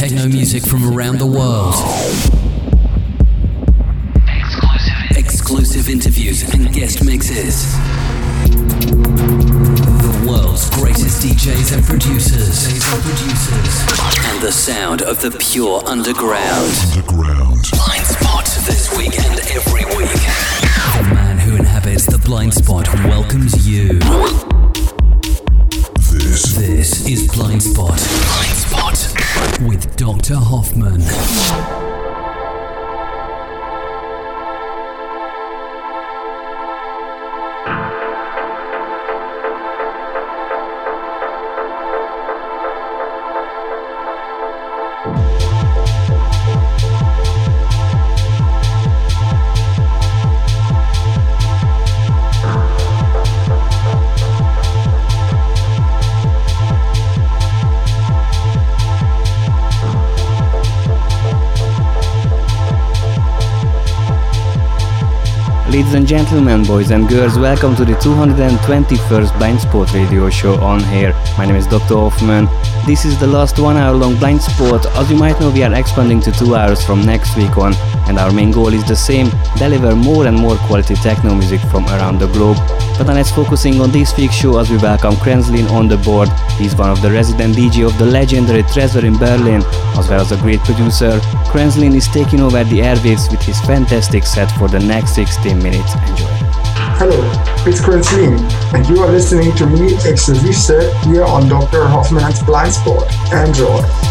techno music from around the world. Exclusive, interviews and guest mixes. The world's greatest DJs and producers. And the sound of the pure underground. Underground. Blind Spot this week and every week. The man who inhabits the blind spot welcomes you. This. This is Blind Spot. Blind Spot. With Dr. Hoffman. Ladies and gentlemen, boys and girls, welcome to the 221st Blind Spot radio show on here. My name is Dr. Hoffman. This is the last one hour long Blind Spot. As you might know, we are expanding to two hours from next week on, and our main goal is the same deliver more and more quality techno music from around the globe. But then let's focusing on this week's show as we welcome Krenzlin on the board. He's one of the resident DJ of the legendary Tresor in Berlin, as well as a great producer. Krenzlin is taking over the airwaves with his fantastic set for the next 16 minutes. Enjoy. Hello, it's Krenzlin, and you are listening to me exclusive set here on Dr. Hoffman's Blind Spot. Enjoy.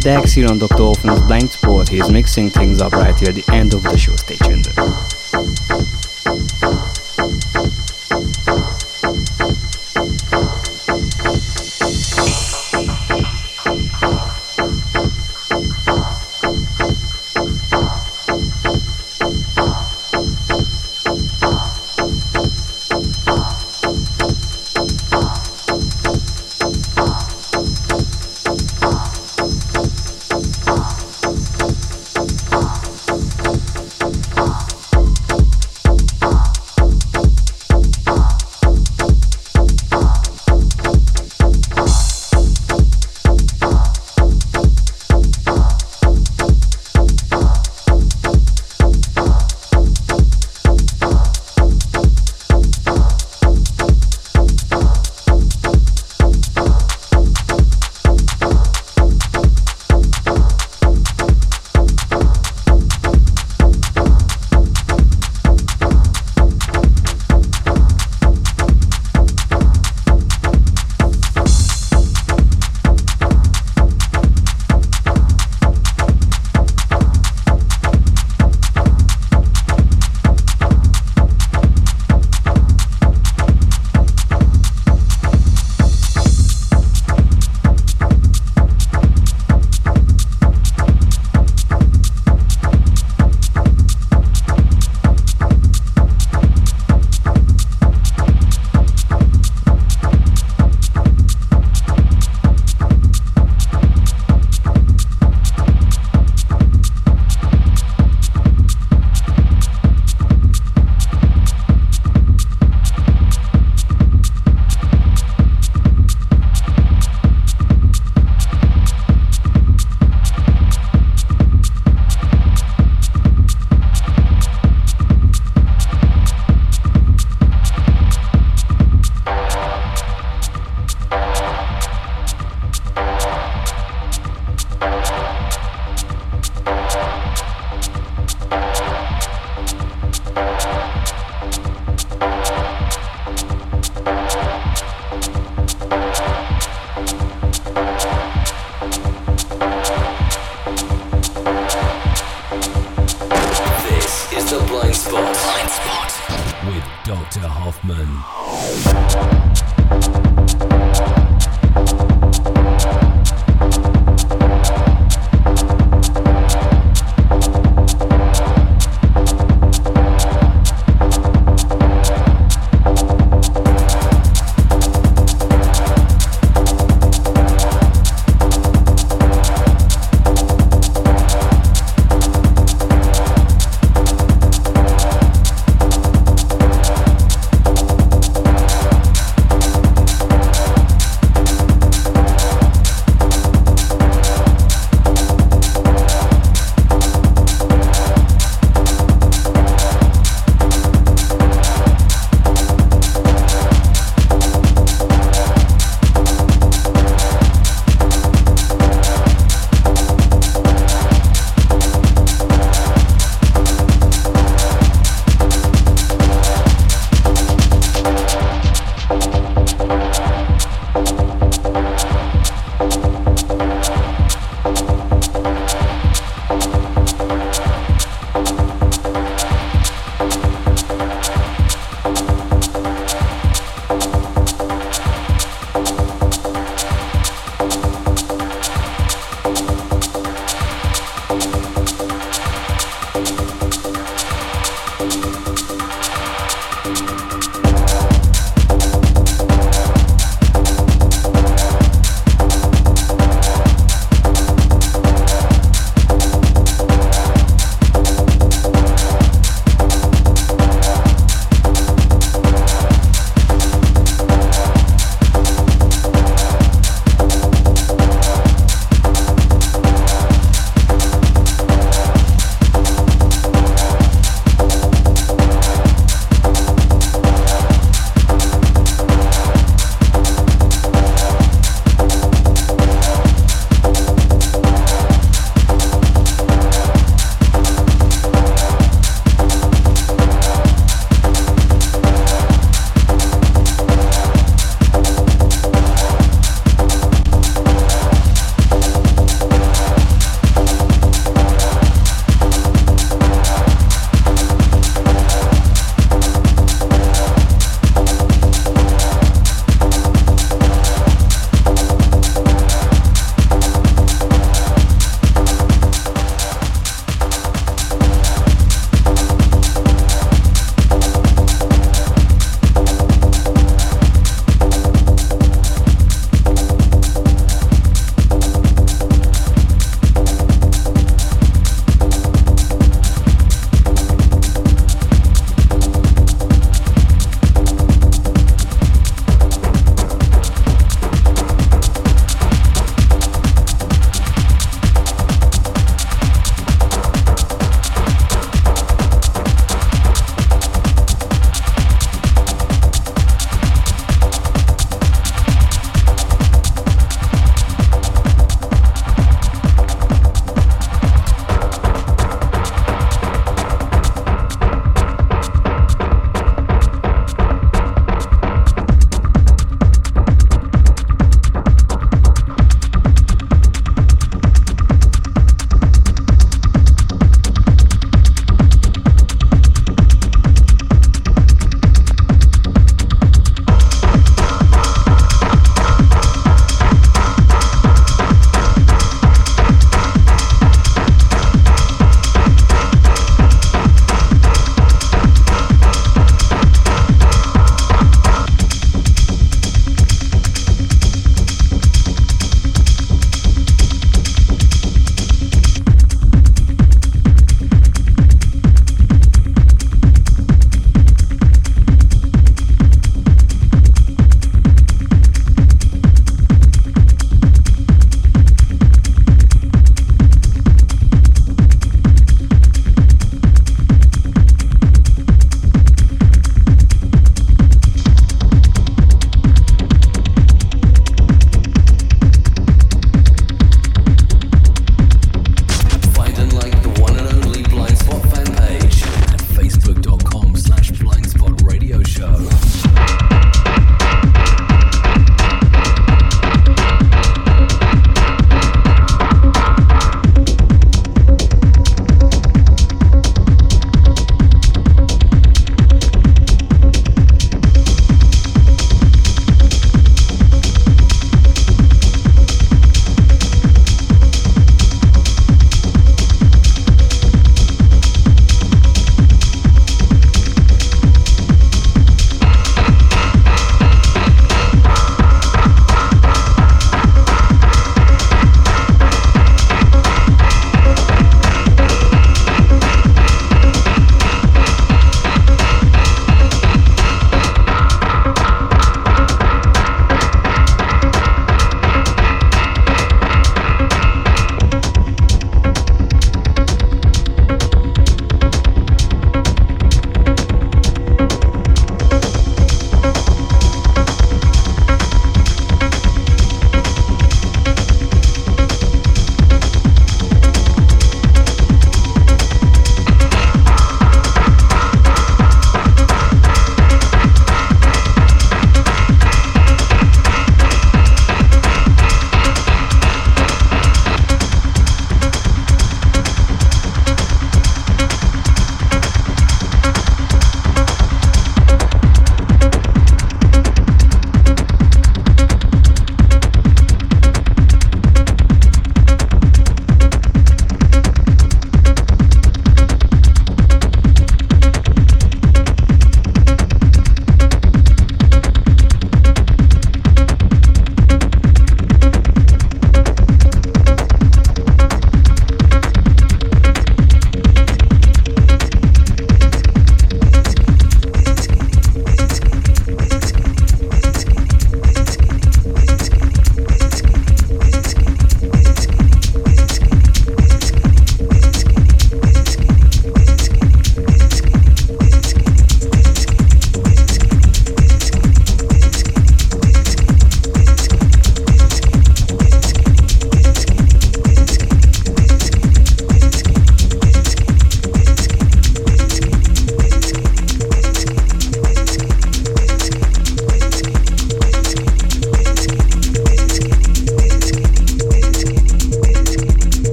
Decks here on Dr. Hoffman's Blind Spot. He's mixing things up right here at the end of the show. Stay tuned.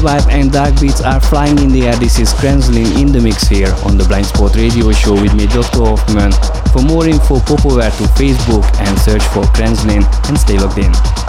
Vibe and dark beats are flying in the air. This is Kranzlin in the mix here on the Blind Spot Radio Show with me, Dr. Hoffman. For more info, pop over to Facebook and search for Kranzlin and stay logged in.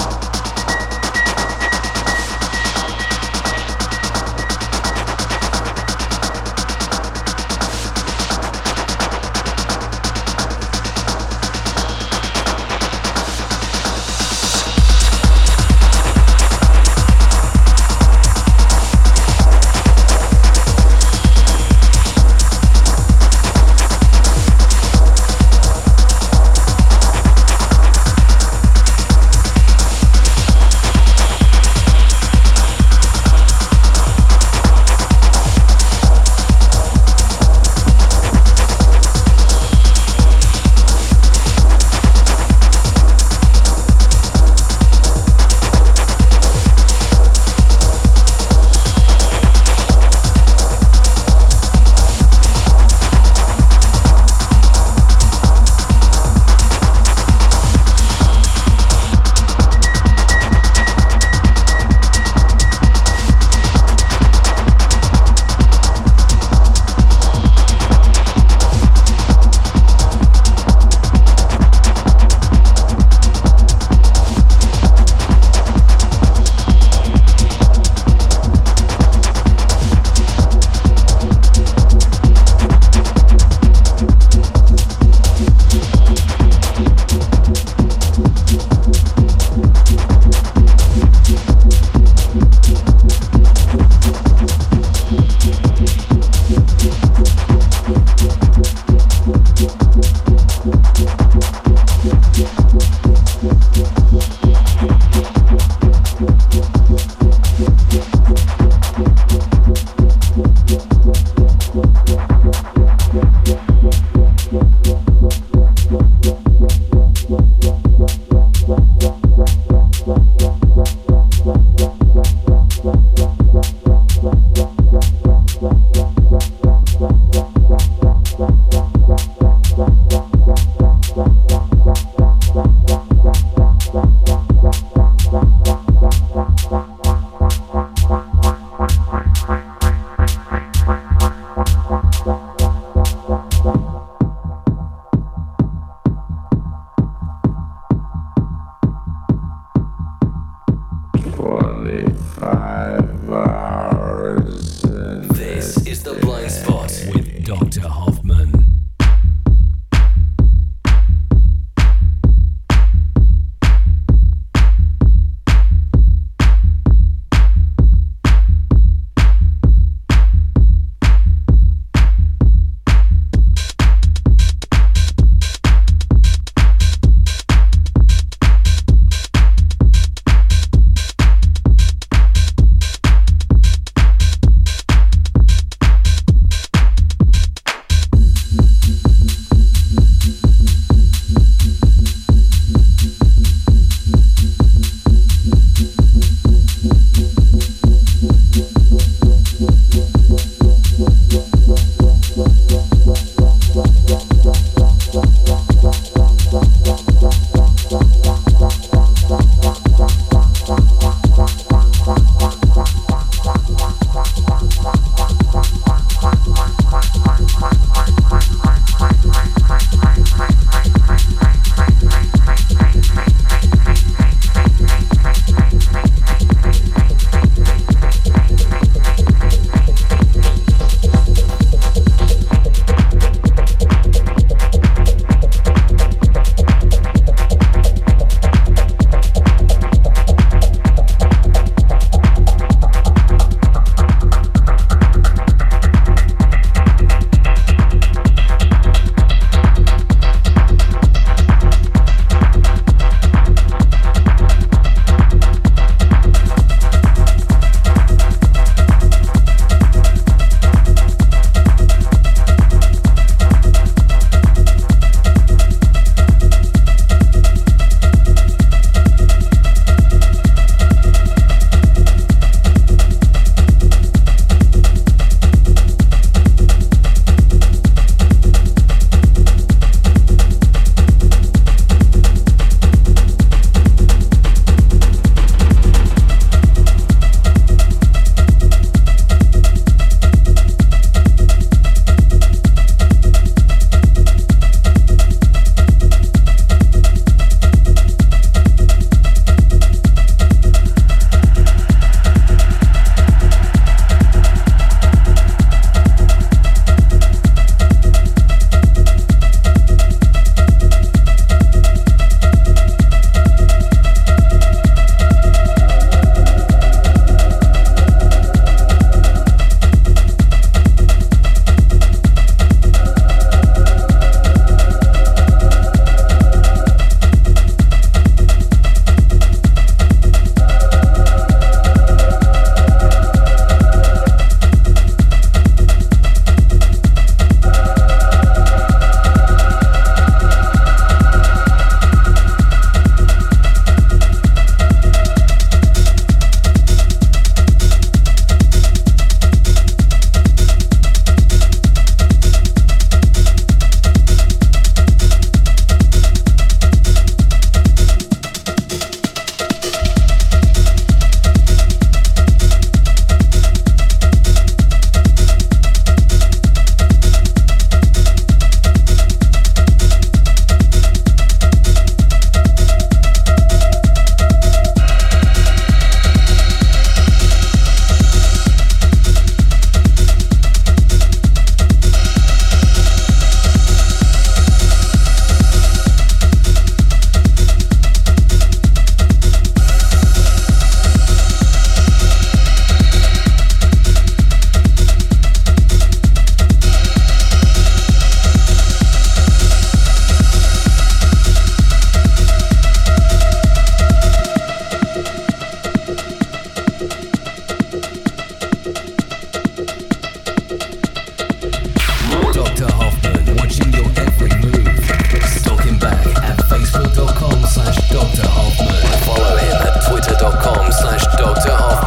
facebook.com slash Dr. Hoffmann.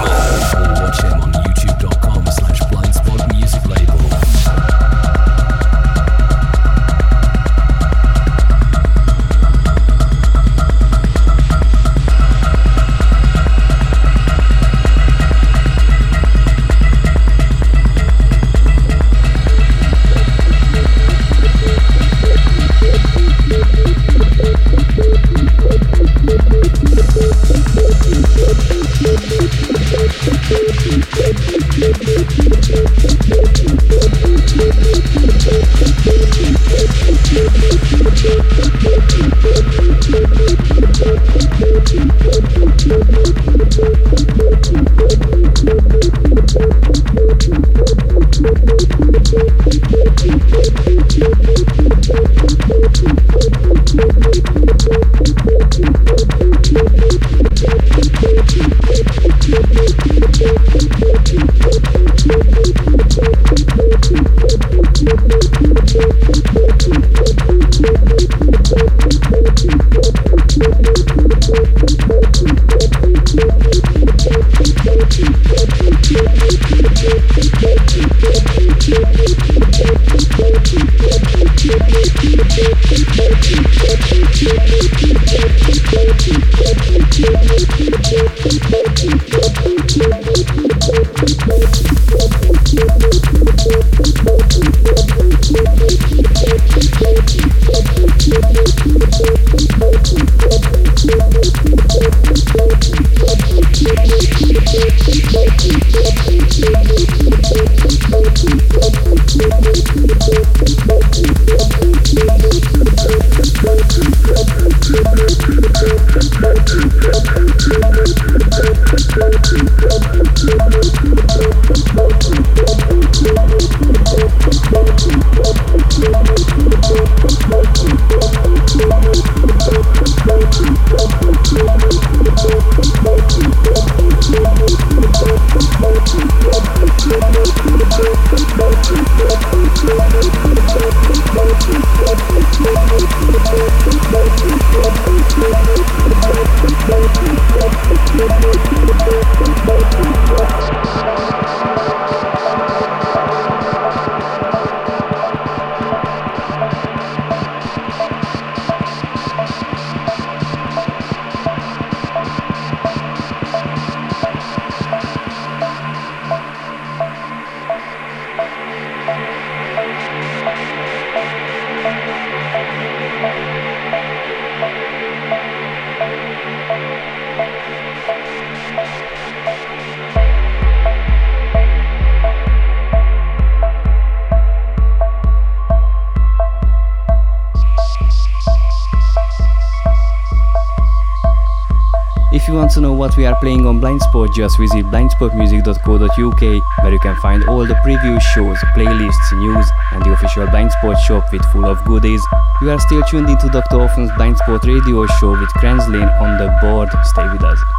To know what we are playing on Blindspot, just visit blindspotmusic.co.uk where you can find all the previous shows, playlists, news and the official Blindspot shop with full of goodies. You are still tuned into Dr. Hoffman's Blindspot radio show with Kranzlin on the board. Stay with us.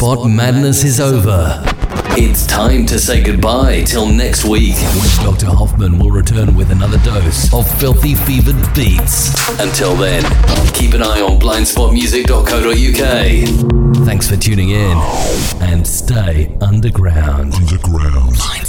Spot madness is over. It's time to say goodbye till next week when Dr. Hoffman will return with another dose of filthy fevered beats. Until then, keep an eye on blindspotmusic.co.uk. Thanks for tuning in and stay underground. Underground. Blind Spot.